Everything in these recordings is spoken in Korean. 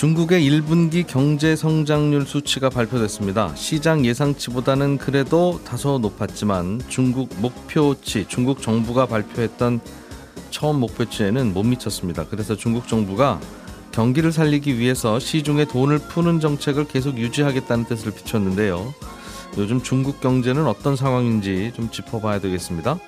중국의 1분기 경제 성장률 수치가 발표됐습니다. 시장 예상치보다는 그래도 다소 높았지만 중국 목표치, 중국 정부가 발표했던 처음 목표치에는 못 미쳤습니다. 그래서 중국 정부가 경기를 살리기 위해서 시중에 돈을 푸는 정책을 계속 유지하겠다는 뜻을 비췄는데요. 요즘 중국 경제는 어떤 상황인지 좀 짚어봐야 되겠습니다.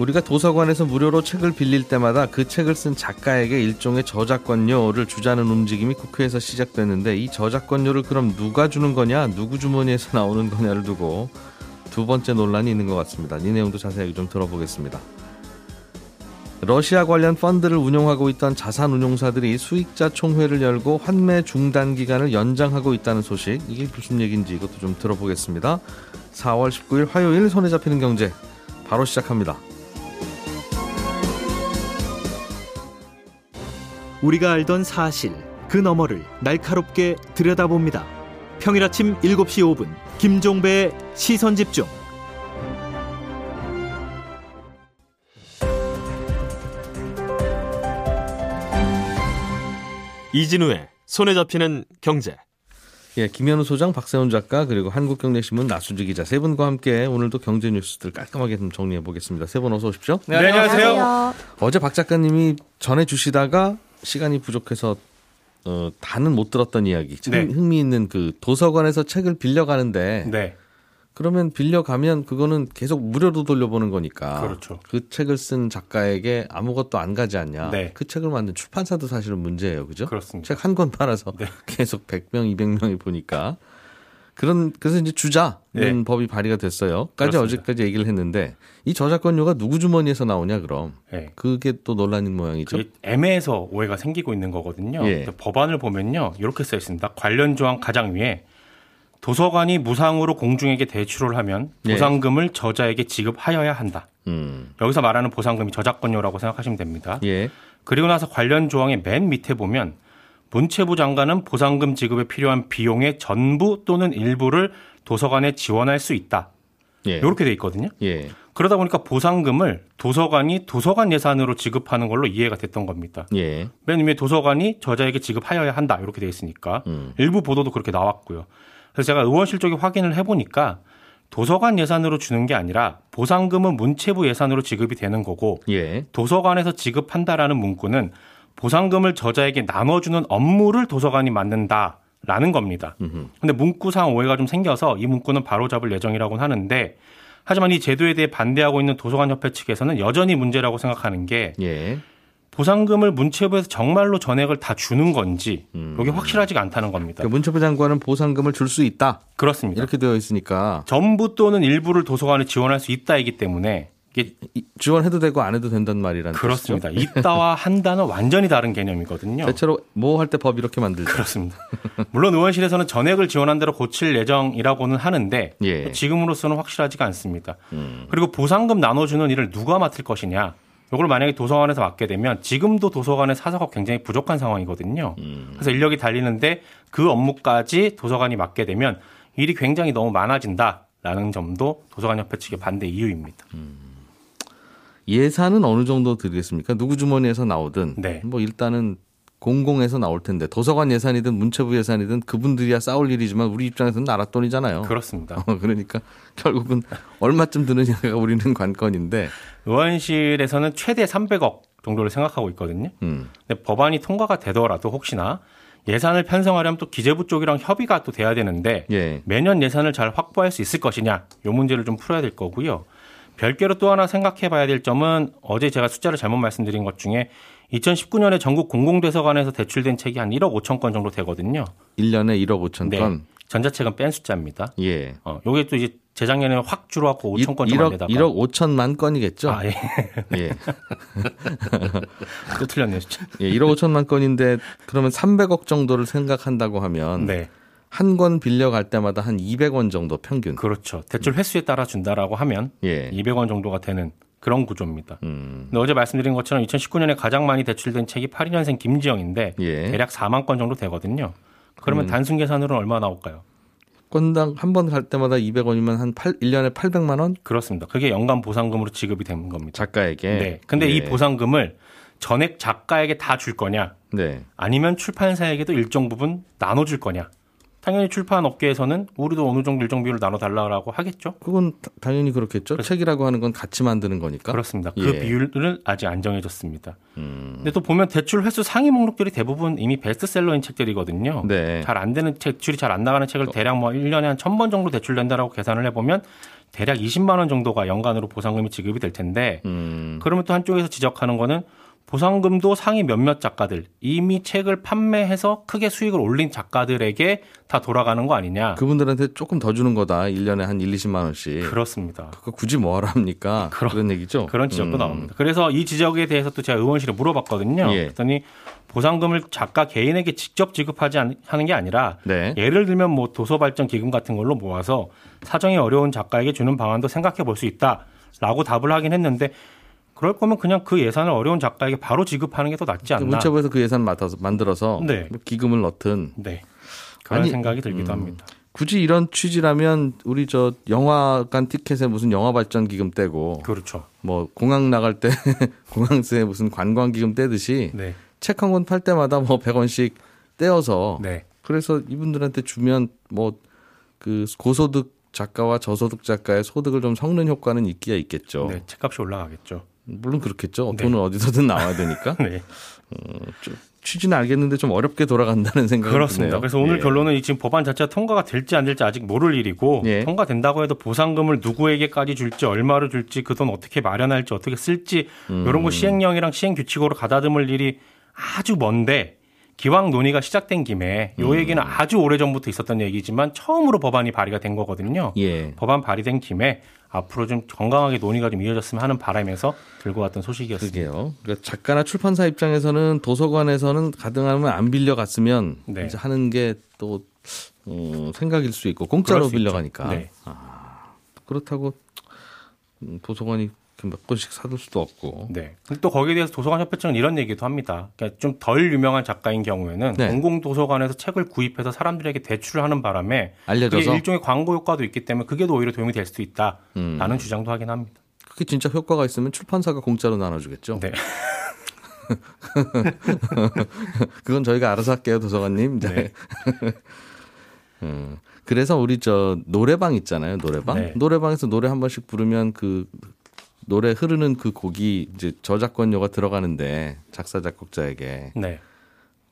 우리가 도서관에서 무료로 책을 빌릴 때마다 그 책을 쓴 작가에게 일종의 저작권료를 주자는 움직임이 국회에서 시작됐는데 이 저작권료를 그럼 누가 주는 거냐, 누구 주머니에서 나오는 거냐를 두고 두 번째 논란이 있는 것 같습니다. 이 내용도 자세하게 좀 들어보겠습니다. 러시아 관련 펀드를 운용하고 있던 자산운용사들이 수익자 총회를 열고 환매 중단 기간을 연장하고 있다는 소식 이게 무슨 얘기인지 이것도 좀 들어보겠습니다. 4월 19일 화요일 손에 잡히는 경제 바로 시작합니다. 우리가 알던 사실 그 너머를 날카롭게 들여다봅니다. 평일 아침 7시 5분 김종배의 시선 집중. 이진우의 손에 잡히는 경제. 예, 김현우 소장, 박세훈 작가 그리고 한국경제신문 나수지 기자 세 분과 함께 오늘도 경제 뉴스들 깔끔하게 좀 정리해 보겠습니다. 세 분 어서 오십시오. 네, 안녕하세요. 어제 박 작가님이 전해 주시다가 시간이 부족해서 어, 다는 못 들었던 이야기. 참 네. 흥미있는 그 도서관에서 책을 빌려가는데 네. 그러면 빌려가면 그거는 계속 무료로 돌려보는 거니까. 그렇죠. 그 책을 쓴 작가에게 아무것도 안 가지 않냐. 네. 그 책을 만든 출판사도 사실은 문제예요. 그죠? 그렇습니다. 책 한 권 팔아서 네. 계속 100명, 200명이 보니까. 그런, 그래서 이제 주자 는 네. 법이 발의가 됐어요. 까지 그렇습니다. 어제까지 얘기를 했는데 이 저작권료가 누구 주머니에서 나오냐, 그럼. 네. 그게 또 논란인 모양이죠. 그게 애매해서 오해가 생기고 있는 거거든요. 예. 법안을 보면요. 이렇게 써 있습니다. 관련 조항 가장 위에 도서관이 무상으로 공중에게 대출을 하면 예. 보상금을 저자에게 지급하여야 한다. 음. 여기서 말하는 보상금이 저작권료라고 생각하시면 됩니다. 예. 그리고 나서 관련 조항의 맨 밑에 보면 문체부 장관은 보상금 지급에 필요한 비용의 전부 또는 일부를 도서관에 지원할 수 있다. 예. 이렇게 돼 있거든요. 예. 그러다 보니까 보상금을 도서관이 도서관 예산으로 지급하는 걸로 이해가 됐던 겁니다. 예. 맨 위에 도서관이 저자에게 지급하여야 한다 이렇게 돼 있으니까 음. 일부 보도도 그렇게 나왔고요. 그래서 제가 의원실 쪽에 확인을 해보니까 도서관 예산으로 주는 게 아니라 보상금은 문체부 예산으로 지급이 되는 거고 예. 도서관에서 지급한다라는 문구는 보상금을 저자에게 나눠주는 업무를 도서관이 맡는다 라는 겁니다. 음흠. 근데 문구상 오해가 좀 생겨서 이 문구는 바로잡을 예정이라고는 하는데 하지만 이 제도에 대해 반대하고 있는 도서관 협회 측에서는 여전히 문제라고 생각하는 게 예. 보상금을 문체부에서 정말로 전액을 다 주는 건지 음. 이게 확실하지가 않다는 겁니다. 그러니까 문체부 장관은 보상금을 줄 수 있다. 그렇습니다. 이렇게 되어 있으니까 전부 또는 일부를 도서관에 지원할 수 있다이기 때문에 지원해도 되고 안 해도 된다는 말이라는 그렇습니다. 뜻이죠? 있다와 한다는 완전히 다른 개념이거든요. 대체로 뭐 할 때 법 이렇게 만들죠. 그렇습니다. 물론 의원실에서는 전액을 지원한 대로 고칠 예정이라고는 하는데 예. 지금으로서는 확실하지가 않습니다. 음. 그리고 보상금 나눠주는 일을 누가 맡을 것이냐. 이걸 만약에 도서관에서 맡게 되면 지금도 도서관의 사서가 굉장히 부족한 상황이거든요. 음. 그래서 인력이 달리는데 그 업무까지 도서관이 맡게 되면 일이 굉장히 너무 많아진다라는 점도 도서관협회 측의 반대 이유입니다. 예산은 어느 정도 드리겠습니까? 누구 주머니에서 나오든 네. 뭐 일단은 공공에서 나올 텐데 도서관 예산이든 문체부 예산이든 그분들이야 싸울 일이지만 우리 입장에서는 나라 돈이잖아요. 그렇습니다. 어, 그러니까 결국은 얼마쯤 드느냐가 우리는 관건인데 의원실에서는 최대 300억 정도를 생각하고 있거든요. 음. 근데 법안이 통과가 되더라도 혹시나 예산을 편성하려면 또 기재부 쪽이랑 협의가 또 돼야 되는데 예. 매년 예산을 잘 확보할 수 있을 것이냐 요 문제를 좀 풀어야 될 거고요. 별개로 또 하나 생각해 봐야 될 점은 어제 제가 숫자를 잘못 말씀드린 것 중에 2019년에 전국 공공도서관에서 대출된 책이 한 1억 5천 건 정도 되거든요. 1년에 1억 5천 네. 건. 전자책은 뺀 숫자입니다. 예. 어, 요게 또 이제 재작년에 확 줄어갖고 5천 건 1억, 정도에다가 1억 5천만 건이겠죠. 아, 예. 예. 또 틀렸네요, 숫자. 예, 1억 5천만 건인데 그러면 300억 정도를 생각한다고 하면 네. 한 권 빌려갈 때마다 한 200원 정도 평균. 그렇죠. 대출 횟수에 따라 준다라고 하면 예. 200원 정도가 되는 그런 구조입니다. 음. 근데 어제 말씀드린 것처럼 2019년에 가장 많이 대출된 책이 82년생 김지영인데 예. 대략 4만 건 정도 되거든요. 그러면 단순 계산으로는 얼마 나올까요? 건당 한 번 갈 때마다 200원이면 한 8, 1년에 800만 원 그렇습니다. 그게 연간 보상금으로 지급이 되는 겁니다. 작가에게. 네. 근데 예. 이 보상금을 전액 작가에게 다 줄 거냐? 네. 아니면 출판사에게도 일정 부분 나눠 줄 거냐? 당연히 출판 업계에서는 우리도 어느 정도 일정 비율을 나눠 달라고 하겠죠. 그건 다- 당연히 그렇겠죠. 책이라고 하는 건 같이 만드는 거니까. 그렇습니다. 그 예. 비율을 아직 안 정해졌습니다. 음. 근데 또 보면 대출 횟수 상위 목록들이 대부분 이미 베스트셀러인 책들이거든요. 네. 잘안 되는 책, 대출이 잘 안 나가는 책을 대략 뭐 1년에 한 1000번 정도 대출된다라고 계산을 해 보면 대략 20만 원 정도가 연간으로 보상금이 지급이 될 텐데 음. 그러면 또 한쪽에서 지적하는 거는 보상금도 상위 몇몇 작가들 이미 책을 판매해서 크게 수익을 올린 작가들에게 다 돌아가는 거 아니냐. 그분들한테 조금 더 주는 거다. 1년에 한 1, 20만 원씩. 그렇습니다. 그거 굳이 뭐하러 합니까? 그런- 그런 얘기죠. 그런 지적도 음. 나옵니다. 그래서 이 지적에 대해서 또 제가 의원실에 물어봤거든요. 예. 그랬더니 보상금을 작가 개인에게 직접 지급하지 않- 하는 게 아니라 네. 예를 들면 뭐 도서 발전 기금 같은 걸로 모아서 사정이 어려운 작가에게 주는 방안도 생각해 볼 수 있다라고 답을 하긴 했는데 그럴 거면 그냥 그 예산을 어려운 작가에게 바로 지급하는 게 더 낫지 않나. 문체부에서 그 예산 맡아서 만들어서 네. 기금을 넣든 네. 그런 아니, 생각이 들기도 음. 합니다. 굳이 이런 취지라면 우리 저 영화관 티켓에 무슨 영화 발전 기금 떼고 그렇죠. 뭐 공항 나갈 때 공항세 무슨 관광 기금 떼듯이 네. 책한 권 팔 때마다 뭐 100원씩 떼어서 네. 그래서 이분들한테 주면 뭐 그 고소득 작가와 저소득 작가의 소득을 좀 섞는 효과는 있기야 있겠죠. 네. 책값이 올라가겠죠. 물론 그렇겠죠. 네. 돈은 어디서든 나와야 되니까. 네. 좀 취지는 알겠는데 좀 어렵게 돌아간다는 생각이 그렇습니다. 드네요. 그래서 오늘 예. 결론은 이 지금 법안 자체가 통과가 될지 안 될지 아직 모를 일이고 예. 통과된다고 해도 보상금을 누구에게까지 줄지 얼마로 줄지 그 돈 어떻게 마련할지 어떻게 쓸지 음. 이런 거 시행령이랑 시행 규칙으로 가다듬을 일이 아주 먼데 기왕 논의가 시작된 김에 요 음. 얘기는 아주 오래 전부터 있었던 얘기지만 처음으로 법안이 발의가 된 거거든요. 예. 법안 발의된 김에 앞으로 좀 건강하게 논의가 좀 이어졌으면 하는 바람에서 들고 왔던 소식이었습니다. 그게요. 그러니까 작가나 출판사 입장에서는 도서관에서는 가능하면 안 빌려 갔으면 네. 이제 하는 게또 어, 생각일 수 있고 공짜로 수 빌려 가니까 있죠. 네. 그렇다고 음, 도서관이 몇 권씩 사둘 수도 없고 네. 근데 또 거기에 대해서 도서관 협회청은 이런 얘기도 합니다. 그러니까 좀 덜 유명한 작가인 경우에는 네. 공공 도서관에서 책을 구입해서 사람들에게 대출을 하는 바람에 그게 알려져서 일종의 광고 효과도 있기 때문에 그게 더 오히려 도움이 될 수도 있다라는 음. 주장도 하긴 합니다. 그게 진짜 효과가 있으면 출판사가 공짜로 나눠주겠죠. 네. 그건 저희가 알아서 할게요, 도서관님. 네. 네. 음, 그래서 우리 저 노래방 있잖아요, 노래방. 네. 노래방에서 노래 한 번씩 부르면 그 노래 흐르는 그 곡이 이제 저작권료가 들어가는데 작사 작곡자에게 네.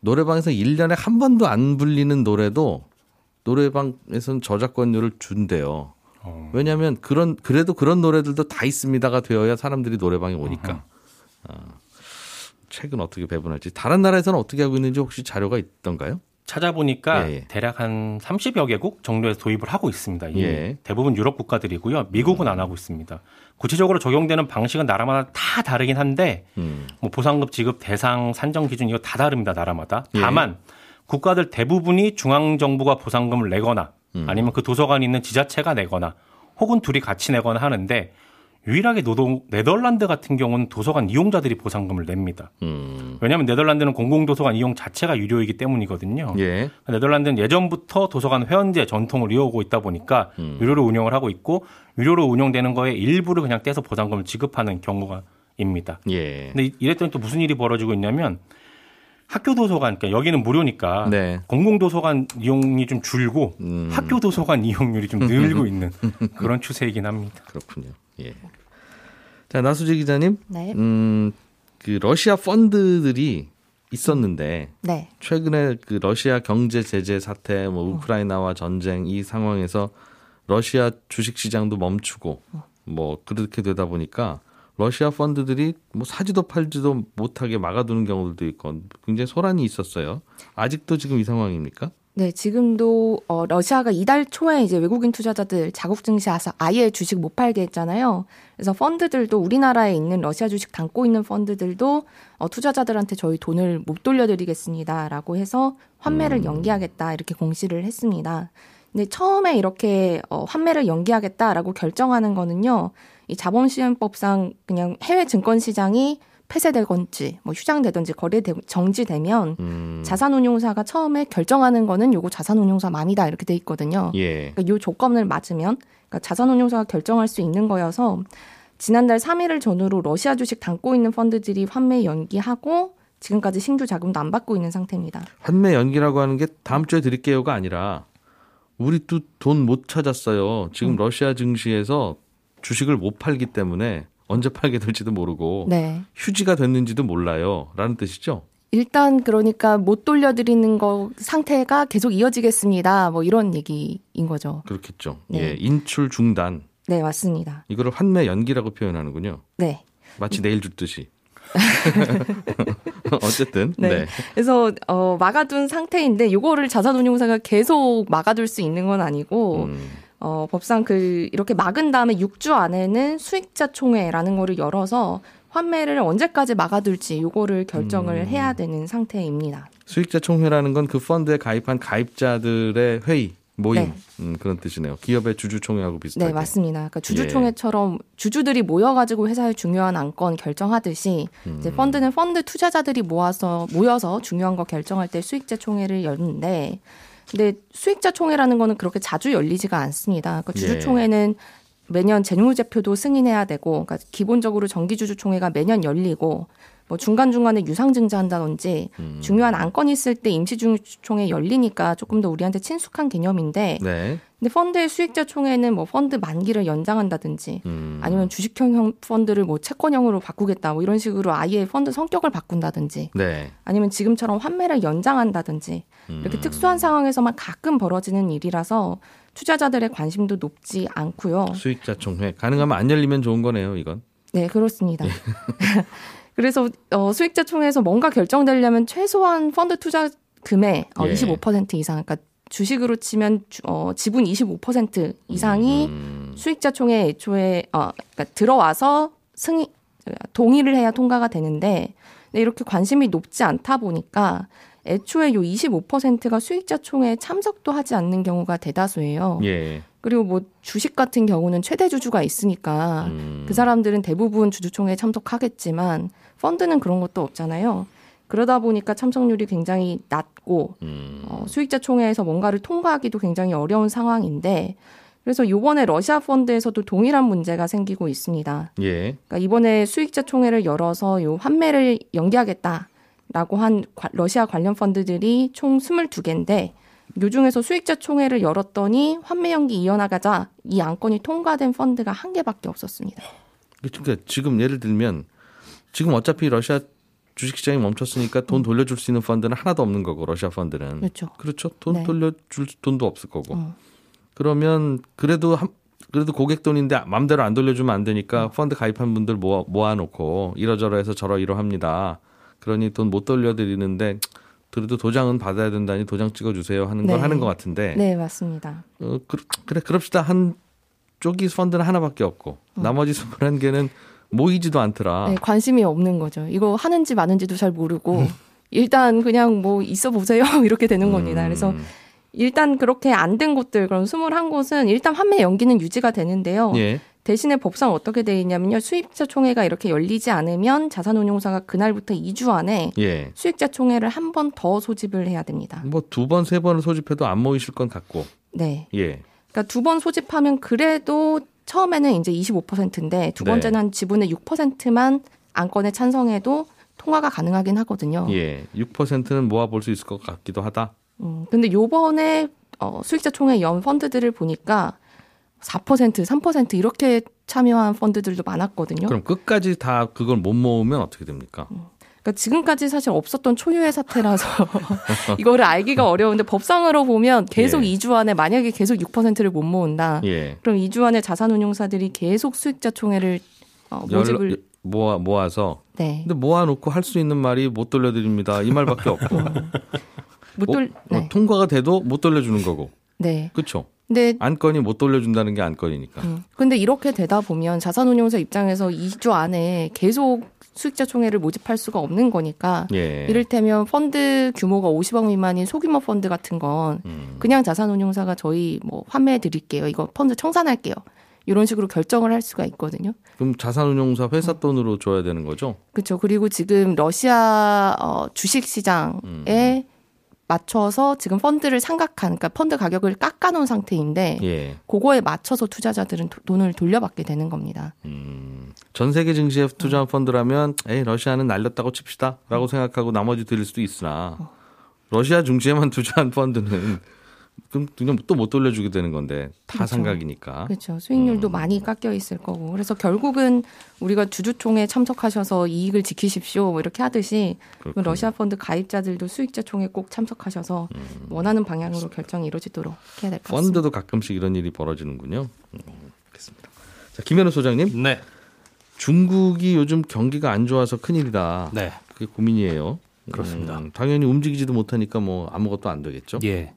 노래방에서 1년에 한 번도 안 불리는 노래도 노래방에서는 저작권료를 준대요. 어, 왜냐하면 그런 그래도 그런 노래들도 다 있습니다가 되어야 사람들이 노래방에 오니까. 어, 책은 어떻게 배분할지 다른 나라에서는 어떻게 하고 있는지 혹시 자료가 있던가요? 찾아보니까 예, 예. 대략 한 30여 개국 정도에서 도입을 하고 있습니다. 예. 대부분 유럽 국가들이고요. 미국은 안 하고 있습니다. 구체적으로 적용되는 방식은 나라마다 다 다르긴 한데 음. 뭐 보상급 지급 대상 산정 기준 이거 다 다릅니다. 나라마다. 예. 다만 국가들 대부분이 중앙 정부가 보상금을 내거나 음. 아니면 그 도서관에 있는 지자체가 내거나 혹은 둘이 같이 내거나 하는데 유일하게 노동 네덜란드 같은 경우는 도서관 이용자들이 보상금을 냅니다. 음. 왜냐하면 네덜란드는 공공도서관 이용 자체가 유료이기 때문이거든요. 예. 네덜란드는 예전부터 도서관 회원제 전통을 이어오고 있다 보니까 음. 유료로 운영을 하고 있고 유료로 운영되는 거에 일부를 그냥 떼서 보상금을 지급하는 경우가 입니다. 예. 근데 이랬더니 또 무슨 일이 벌어지고 있냐면 학교 도서관, 그러니까 여기는 무료니까 네. 공공 도서관 이용이 좀 줄고 음. 학교 도서관 이용률이 좀 늘고 있는 그런 추세이긴 합니다. 그렇군요. 예. 자, 나수지 기자님. 네. 음, 그 러시아 펀드들이 있었는데 네. 최근에 그 러시아 경제 제재 사태, 뭐 우크라이나와 전쟁 이 상황에서 러시아 주식 시장도 멈추고 뭐 그렇게 되다 보니까 러시아 펀드들이 뭐 사지도 팔지도 못하게 막아두는 경우들도 있고 굉장히 소란이 있었어요. 아직도 지금 이 상황입니까? 네, 지금도 어, 러시아가 이달 초에 이제 외국인 투자자들 자국 증시해서 아예 주식 못 팔게 했잖아요. 그래서 펀드들도 우리나라에 있는 러시아 주식 담고 있는 펀드들도 어, 투자자들한테 저희 돈을 못 돌려드리겠습니다라고 해서 환매를 음. 연기하겠다 이렇게 공시를 했습니다. 근데 처음에 이렇게 어, 환매를 연기하겠다라고 결정하는 거는요, 이 자본시장법상 그냥 해외 증권 시장이 폐쇄되건지 뭐 휴장되든지 거래 정지되면 음. 자산운용사가 처음에 결정하는 거는 요거 자산운용사 맘이다 이렇게 돼 있거든요. 예. 그러니까 요 조건을 맞으면 그러니까 자산운용사가 결정할 수 있는 거여서 지난달 3일을 전후로 러시아 주식 담고 있는 펀드들이 환매 연기하고 지금까지 신규 자금도 안 받고 있는 상태입니다. 환매 연기라고 하는 게 다음 주에 드릴게요가 아니라 우리 또 돈 못 찾았어요. 지금 음. 러시아 증시에서 주식을 못 팔기 때문에 언제 팔게 될지도 모르고 네. 휴지가 됐는지도 몰라요. 라는 뜻이죠. 일단 그러니까 못 돌려드리는 거 상태가 계속 이어지겠습니다. 뭐 이런 얘기인 거죠. 그렇겠죠. 네. 예, 인출 중단. 네, 맞습니다. 이거를 환매 연기라고 표현하는군요. 네. 마치 내일 줬듯이. 어쨌든 네. 네. 그래서 어 막아둔 상태인데 요거를 자산운용사가 계속 막아둘 수 있는 건 아니고 음, 어 법상 그 이렇게 막은 다음에 6주 안에는 수익자 총회라는 거를 열어서 환매를 언제까지 막아둘지 요거를 결정을 음. 해야 되는 상태입니다. 수익자 총회라는 건 그 펀드에 가입한 가입자들의 회의 모임 네. 음, 그런 뜻이네요. 기업의 주주 총회하고 비슷하게. 네, 맞습니다. 그러니까 예. 주주총회처럼 주주들이 모여가지고 회사의 중요한 안건 결정하듯이 음. 이제 펀드는 펀드 투자자들이 모아서 모여서 중요한 거 결정할 때 수익자 총회를 열는데, 근데 수익자 총회라는 거는 그렇게 자주 열리지가 않습니다. 그러니까 예. 주주총회는 매년 재무제표도 승인해야 되고, 그러니까 기본적으로 정기주주총회가 매년 열리고, 뭐 중간중간에 유상증자 한다든지 음. 중요한 안건이 있을 때 임시주주총회 열리니까 조금 더 우리한테 친숙한 개념인데 네. 근데 펀드의 수익자 총회는 뭐 펀드 만기를 연장한다든지 음. 아니면 주식형 펀드를 뭐 채권형으로 바꾸겠다 뭐 이런 식으로 아예 펀드 성격을 바꾼다든지 네. 아니면 지금처럼 환매를 연장한다든지 이렇게 음. 특수한 상황에서만 가끔 벌어지는 일이라서 투자자들의 관심도 높지 않고요. 수익자 총회 가능하면 안 열리면 좋은 거네요. 이건. 네, 그렇습니다. 그래서 어, 수익자 총회에서 뭔가 결정되려면 최소한 펀드 투자 금의 어, 예. 25% 이상, 그러니까 주식으로 치면 주- 어, 지분 25% 이상이 음. 수익자 총회 애초에 어, 그러니까 들어와서 승인 동의를 해야 통과가 되는데 근데 이렇게 관심이 높지 않다 보니까 애초에 요 25%가 수익자 총회에 참석도 하지 않는 경우가 대다수예요. 예. 그리고 뭐 주식 같은 경우는 최대 주주가 있으니까 음. 그 사람들은 대부분 주주총회에 참석하겠지만 펀드는 그런 것도 없잖아요. 그러다 보니까 참석률이 굉장히 낮고 음. 어, 수익자 총회에서 뭔가를 통과하기도 굉장히 어려운 상황인데 그래서 이번에 러시아 펀드에서도 동일한 문제가 생기고 있습니다. 예. 그러니까 이번에 수익자 총회를 열어서 요 환매를 연기하겠다라고 한 과- 러시아 관련 펀드들이 총 22개인데 요 중에서 수익자 총회를 열었더니 환매 연기 이어나가자 이 안건이 통과된 펀드가 한 개밖에 없었습니다. 그러니까 지금 예를 들면 지금 어차피 러시아 주식시장이 멈췄으니까 돈 돌려줄 수 있는 펀드는 하나도 없는 거고 러시아 펀드는 그렇죠. 그렇죠. 돈 네. 돌려줄 돈도 없을 거고. 어. 그러면 그래도 한 그래도 고객 돈인데 맘대로 안 돌려주면 안 되니까 펀드 가입한 분들 모아, 모아놓고 이러저러해서 저러 이러합니다. 그러니 돈 못 돌려드리는데 그래도 도장은 받아야 된다니 도장 찍어주세요 하는 걸 네. 하는 것 같은데 네, 맞습니다. 어, 그, 그래 그럽시다 한 쪽이 펀드는 하나밖에 없고 나머지 21개는 모이지도 않더라. 어. 네, 관심이 없는 거죠. 이거 하는지 마는지도 잘 모르고 일단 그냥 뭐 있어 보세요 이렇게 되는 겁니다. 그래서 음, 일단 그렇게 안 된 곳들 그럼 21곳은 일단 환매 연기는 유지가 되는데요. 예. 대신에 법상 어떻게 돼 있냐면요. 수입자 총회가 이렇게 열리지 않으면 자산운용사가 그날부터 2주 안에 예. 수익자 총회를 한 번 더 소집을 해야 됩니다. 뭐 두 번 세 번을 소집해도 안 모이실 건 같고. 네. 예. 그러니까 두 번 소집하면 그래도 처음에는 이제 25%인데 두 네. 번째는 한 지분의 6%만 안건에 찬성해도 통과가 가능하긴 하거든요. 예. 6%는 모아볼 수 있을 것 같기도 하다. 음, 근데 요번에 어, 수익자 총회 연 펀드들을 보니까 4%, 3% 이렇게 참여한 펀드들도 많았거든요. 그럼 끝까지 다 그걸 못 모으면 어떻게 됩니까? 그러니까 지금까지 사실 없었던 초유의 사태라서 이거를 알기가 어려운데 법상으로 보면 계속 예. 2주 안에 만약에 계속 6%를 못 모은다. 예. 그럼 2주 안에 자산운용사들이 계속 수익자 총회를 어, 모집을 열- 모아 모아서 네. 근데 모아놓고 할 수 있는 말이 못 돌려드립니다 이 말밖에 없고 못 뭐, 돌, 뭐 네. 통과가 돼도 못 돌려주는 거고. 네. 그렇죠. 근데 안건이 못 돌려준다는 게 안건이니까. 음. 근데 이렇게 되다 보면 자산운용사 입장에서 2주 안에 계속 수익자 총회를 모집할 수가 없는 거니까 예. 이를테면 펀드 규모가 50억 미만인 소규모 펀드 같은 건 음. 그냥 자산운용사가 저희 뭐 환매해 드릴게요. 이거 펀드 청산할게요. 이런 식으로 결정을 할 수가 있거든요. 그럼 자산운용사 회사 돈으로 줘야 되는 거죠? 그렇죠. 그리고 지금 러시아 어, 주식 시장에 음. 맞춰서 지금 펀드를 상각한 그러니까 펀드 가격을 깎아 놓은 상태인데 예. 그거에 맞춰서 투자자들은 도- 돈을 돌려받게 되는 겁니다. 음, 전 세계 증시에 투자한 펀드라면 에이 러시아는 날렸다고 칩시다 라고 생각하고 나머지 드릴 수도 있으나 러시아 중시에만 투자한 펀드는 그럼 또 못 돌려주게 되는 건데 다 그렇죠. 상각이니까. 그렇죠. 수익률도 많이 깎여 있을 거고. 그래서 결국은 우리가 주주총회 참석하셔서 이익을 지키십시오. 뭐 이렇게 하듯이 그. 러시아 펀드 가입자들도 수익자 총회 꼭 참석하셔서 원하는 방향으로 결정이 이루어지도록 해야 될 것 같습니다. 펀드도 가끔씩 이런 일이 벌어지는군요. 음, 알겠습니다. 자 김현우 소장님, 네. 중국이 요즘 경기가 안 좋아서 큰일이다. 네. 그게 고민이에요. 그렇습니다. 음, 당연히 움직이지도 못하니까 뭐 아무것도 안 되겠죠. 예.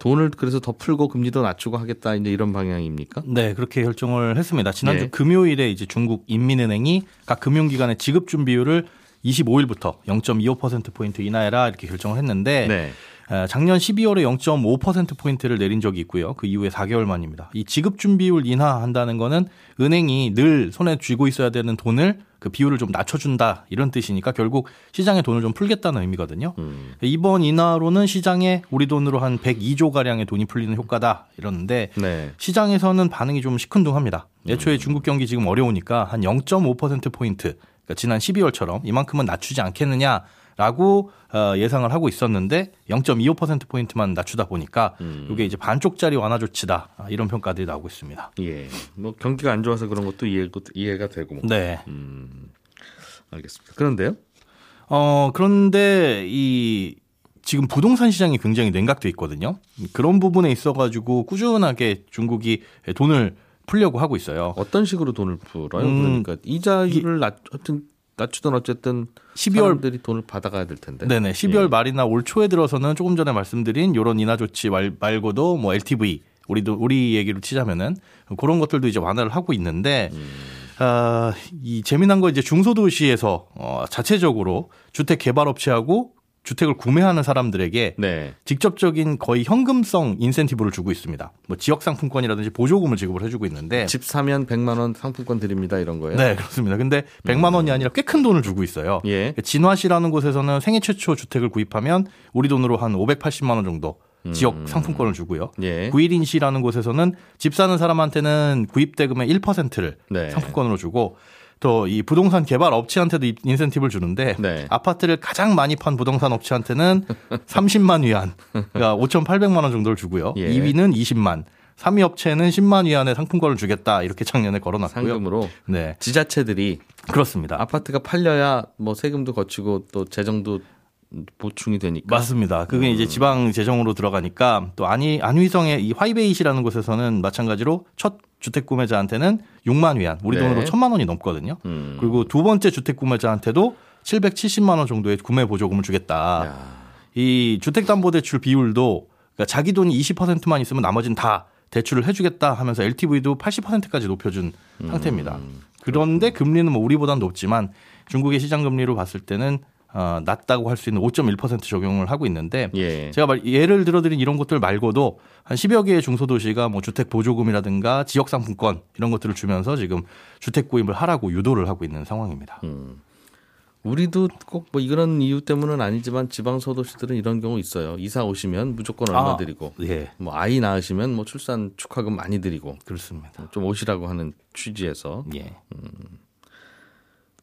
돈을 그래서 더 풀고 금리도 낮추고 하겠다 이제 이런 방향입니까? 네, 그렇게 결정을 했습니다. 지난주 예. 금요일에 이제 중국 인민은행이 각 금융기관의 지급 준비율을 25일부터 0.25% 포인트 인하해라 이렇게 결정을 했는데 네. 에, 작년 12월에 0.5% 포인트를 내린 적이 있고요. 그 이후에 4개월 만입니다. 이 지급 준비율 인하한다는 거는 은행이 늘 손에 쥐고 있어야 되는 돈을 그 비율을 좀 낮춰준다 이런 뜻이니까 결국 시장에 돈을 좀 풀겠다는 의미거든요. 음. 이번 인하로는 시장에 우리 돈으로 한 102조 가량의 돈이 풀리는 효과다 이러는데 네. 시장에서는 반응이 좀 시큰둥합니다. 애초에 중국 경기 지금 어려우니까 한 0.5% 포인트, 그러니까 지난 12월처럼 이만큼은 낮추지 않겠느냐 라고 어, 예상을 하고 있었는데 0.25% 포인트만 낮추다 보니까 이게 이제 반쪽짜리 완화 조치다 아, 이런 평가들이 나오고 있습니다. 예. 뭐 경기가 안 좋아서 그런 것도 이해, 이해가 되고. 뭐. 네. 알겠습니다. 그런데요? 어, 그런데 이 지금 부동산 시장이 굉장히 냉각돼 있거든요. 그런 부분에 있어가지고 꾸준하게 중국이 돈을 풀려고 하고 있어요. 어떤 식으로 돈을 풀어요? 음, 그러니까 이자율을 낮, 하여튼 낮추든 어쨌든 12월 사람들이 돈을 받아가야 될 텐데. 네네. 12월 예. 말이나 올 초에 들어서는 조금 전에 말씀드린 이런 인하 조치 말, 말고도 뭐 LTV 우리도 우리 얘기로 치자면은 그런 것들도 이제 완화를 하고 있는데 아, 이 재미난 거 이제 중소도시에서 어, 자체적으로 주택 개발 업체하고 주택을 구매하는 사람들에게 네. 직접적인 거의 현금성 인센티브를 주고 있습니다. 뭐 지역 상품권이라든지 보조금을 지급을 해주고 있는데 집 사면 100만 원 상품권 드립니다 이런 거예요. 네, 그렇습니다. 근데 100만 원이 아니라 꽤 큰 돈을 주고 있어요. 예. 진화시라는 곳에서는 생애 최초 주택을 구입하면 우리 돈으로 한 580만 원 정도 지역 상품권을 주고요. 예. 구일인 시라는 곳에서는 집 사는 사람한테는 구입 대금의 1%를 네. 상품권으로 주고 또 이 부동산 개발 업체한테도 이- 인센티브를 주는데 네. 아파트를 가장 많이 판 부동산 업체한테는 30만 위안, 그러니까 5,800만 원 정도를 주고요. 예. 2위는 20만, 3위 업체는 10만 위안의 상품권을 주겠다 이렇게 작년에 걸어놨고요. 상금으로 네, 지자체들이 그렇습니다. 아파트가 팔려야 뭐 세금도 거치고 또 재정도 보충이 되니까. 맞습니다. 그게 음. 이제 지방 재정으로 들어가니까 또 안위 안휘성의 이 화이베이시라는 곳에서는 마찬가지로 첫 주택 구매자한테는 6만 위안, 우리 네. 돈으로 1천만 원이 넘거든요. 음. 그리고 두 번째 주택 구매자한테도 770만 원 정도의 구매 보조금을 주겠다. 야. 이 주택 담보 대출 비율도 그러니까 자기 돈이 20%만 있으면 나머지는 다 대출을 해주겠다 하면서 LTV도 80%까지 높여준 음. 상태입니다. 그런데 금리는 뭐 우리보다는 높지만 중국의 시장 금리로 봤을 때는 어, 낮다고 할 수 있는 5.1% 적용을 하고 있는데 예. 제가 말, 예를 들어드린 이런 것들 말고도 한 10여 개의 중소도시가 뭐 주택 보조금이라든가 지역 상품권 이런 것들을 주면서 지금 주택 구입을 하라고 유도를 하고 있는 상황입니다. 음. 우리도 꼭 뭐 이런 이유 때문은 아니지만 지방 소도시들은 이런 경우 있어요. 이사 오시면 무조건 얼마 아, 드리고 예, 뭐 아이 낳으시면 뭐 출산 축하금 많이 드리고 그렇습니다. 좀 오시라고 하는 취지에서 예.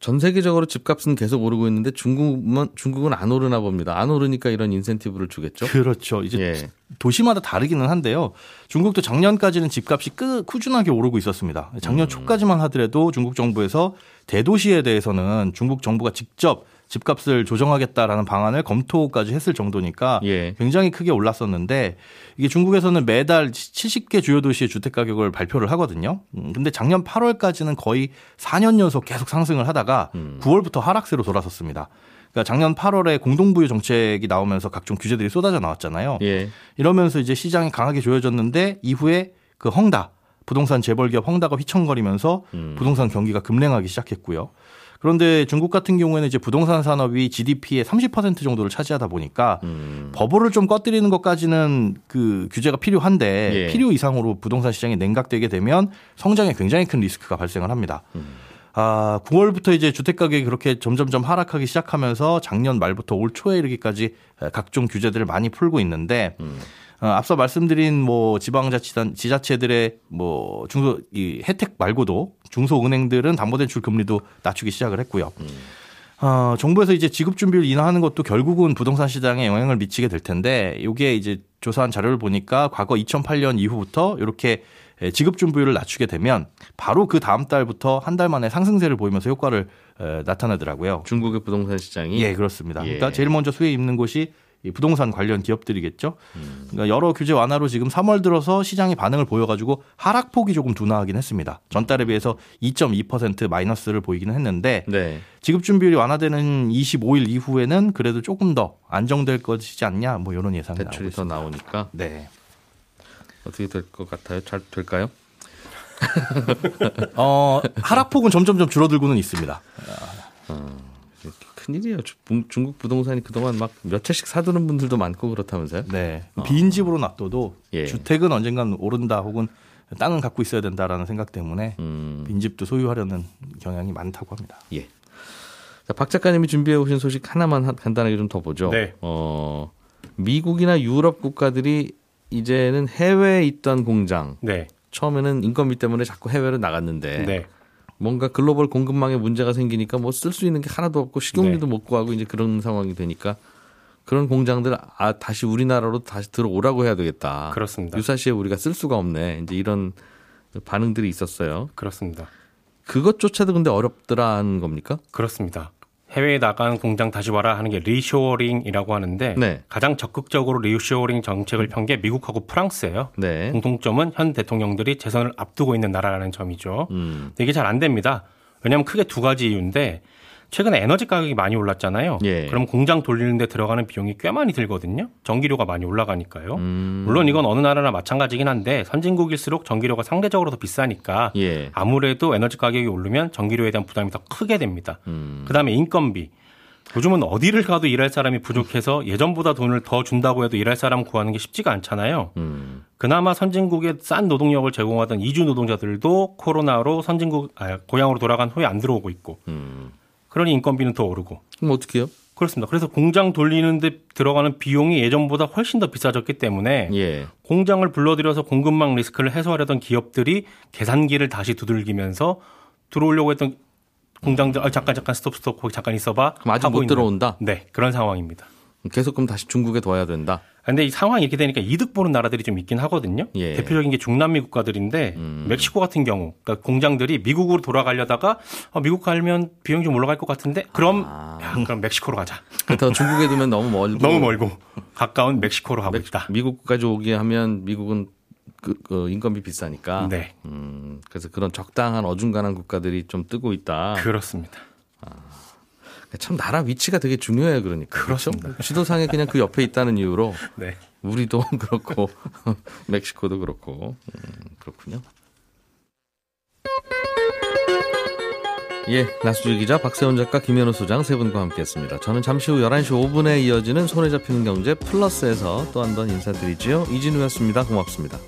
전 세계적으로 집값은 계속 오르고 있는데 중국은 중국은 안 오르나 봅니다. 안 오르니까 이런 인센티브를 주겠죠. 그렇죠. 이제 예. 도시마다 다르기는 한데요. 중국도 작년까지는 집값이 끄, 꾸준하게 오르고 있었습니다. 음. 작년 초까지만 하더라도 중국 정부에서 대도시에 대해서는 중국 정부가 직접 집값을 조정하겠다라는 방안을 검토까지 했을 정도니까 예. 굉장히 크게 올랐었는데 이게 중국에서는 매달 70개 주요 도시의 주택 가격을 발표를 하거든요. 음, 근데 작년 8월까지는 거의 4년 연속 계속 상승을 하다가 음. 9월부터 하락세로 돌아섰습니다. 그러니까 작년 8월에 공동부유 정책이 나오면서 각종 규제들이 쏟아져 나왔잖아요. 예. 이러면서 이제 시장이 강하게 조여졌는데 이후에 그 헝다 부동산 재벌 기업 헝다가 휘청거리면서 음. 부동산 경기가 급냉하기 시작했고요. 그런데 중국 같은 경우에는 이제 부동산 산업이 GDP의 30% 정도를 차지하다 보니까 음. 버블을 좀 꺼뜨리는 것까지는 그 규제가 필요한데 예. 필요 이상으로 부동산 시장이 냉각되게 되면 성장에 굉장히 큰 리스크가 발생을 합니다. 음. 아, 9월부터 이제 주택 가격이 그렇게 점점점 하락하기 시작하면서 작년 말부터 올 초에 이르기까지 각종 규제들을 많이 풀고 있는데 음. 어, 앞서 말씀드린 뭐 지방자치단 지자체들의 뭐 중소 이 혜택 말고도 중소은행들은 담보대출 금리도 낮추기 시작을 했고요. 어, 정부에서 이제 지급 준비를 인하하는 것도 결국은 부동산 시장에 영향을 미치게 될 텐데 이게 이제 조사한 자료를 보니까 과거 2008년 이후부터 이렇게 지급 준비율을 낮추게 되면 바로 그 다음 달부터 한 달 만에 상승세를 보이면서 효과를 에, 나타내더라고요. 중국의 부동산 시장이 예, 그렇습니다. 예. 그러니까 제일 먼저 수혜 입는 곳이 이 부동산 관련 기업들이겠죠. 그러니까 여러 규제 완화로 지금 3월 들어서 시장이 반응을 보여가지고 하락폭이 조금 둔화하긴 했습니다. 전달에 비해서 2.2% 마이너스를 보이기는 했는데 네. 지급 준비율이 완화되는 25일 이후에는 그래도 조금 더 안정될 것이지 않냐 뭐 이런 예상이 대출이 더. 나오니까 네. 어떻게 될 것 같아요? 잘 될까요? 어, 하락폭은 점점점 줄어들고는 있습니다. 큰일이에요. 중국 부동산이 그동안 막 몇 채씩 사두는 분들도 많고 그렇다면서요? 네. 빈 집으로 놔둬도 예. 주택은 언젠간 오른다 혹은 땅은 갖고 있어야 된다라는 생각 때문에 음, 빈 집도 소유하려는 경향이 많다고 합니다. 예. 자, 박 작가님이 준비해 오신 소식 하나만 한- 간단하게 좀 더 보죠. 네. 어, 미국이나 유럽 국가들이 이제는 해외에 있던 공장 네. 처음에는 인건비 때문에 자꾸 해외로 나갔는데 네. 뭔가 글로벌 공급망에 문제가 생기니까 뭐 쓸 수 있는 게 하나도 없고 식용유도 네. 못 구하고 이제 그런 상황이 되니까 그런 공장들 아 다시 우리나라로 다시 들어오라고 해야 되겠다. 그렇습니다. 유사시에 우리가 쓸 수가 없네. 이제 이런 반응들이 있었어요. 그렇습니다. 그것조차도 근데 어렵더라는 겁니까? 그렇습니다. 해외에 나간 공장 다시 와라 하는 게 리쇼어링이라고 하는데 네. 가장 적극적으로 리쇼어링 정책을 편 게 미국하고 프랑스예요. 네. 공통점은 현 대통령들이 재선을 앞두고 있는 나라라는 점이죠. 음. 이게 잘 안 됩니다. 왜냐하면 크게 두 가지 이유인데 최근에 에너지 가격이 많이 올랐잖아요. 예. 그럼 공장 돌리는데 들어가는 비용이 꽤 많이 들거든요. 전기료가 많이 올라가니까요. 음. 물론 이건 어느 나라나 마찬가지긴 한데 선진국일수록 전기료가 상대적으로 더 비싸니까 예. 아무래도 에너지 가격이 오르면 전기료에 대한 부담이 더 크게 됩니다. 음. 그다음에 인건비. 요즘은 어디를 가도 일할 사람이 부족해서 예전보다 돈을 더 준다고 해도 일할 사람 구하는 게 쉽지가 않잖아요. 음. 그나마 선진국에 싼 노동력을 제공하던 이주 노동자들도 코로나로 선진국 아, 고향으로 돌아간 후에 안 들어오고 있고 음. 그러니 인건비는 더 오르고 그럼 어떻게 해요? 그렇습니다. 그래서 공장 돌리는데 들어가는 비용이 예전보다 훨씬 더 비싸졌기 때문에 예. 공장을 불러들여서 공급망 리스크를 해소하려던 기업들이 계산기를 다시 두들기면서 들어오려고 했던 공장들 아, 잠깐 잠깐 스톱 스톱 거기 잠깐 있어봐 그럼 아직 못 있는 들어온다? 네 그런 상황입니다. 계속 그럼 다시 중국에 둬야 된다. 근데 이 상황이 이렇게 되니까 이득 보는 나라들이 좀 있긴 하거든요. 예. 대표적인 게 중남미 국가들인데 음. 멕시코 같은 경우 그러니까 공장들이 미국으로 돌아가려다가 어, 미국 가면 비용이 좀 올라갈 것 같은데 그럼 아. 야, 그럼 멕시코로 가자. 그렇다고 중국에 두면 너무 멀고 너무 멀고 가까운 멕시코로 가고 멕- 있다. 미국까지 오게 하면 미국은 그, 그 인건비 비싸니까. 네 음, 그래서 그런 적당한 어중간한 국가들이 좀 뜨고 있다. 그렇습니다. 참 나라 위치가 되게 중요해요. 그러니까. 그렇죠? 지도상에 그냥 그 옆에 있다는 이유로 네. 우리도 그렇고 멕시코도 그렇고 음, 그렇군요. 예, 나수지 기자, 박세훈 작가, 김현우 소장 세 분과 함께했습니다. 저는 잠시 후 11시 5분에 이어지는 손에 잡히는 경제 플러스에서 또 한 번 인사드리지요. 이진우였습니다. 고맙습니다.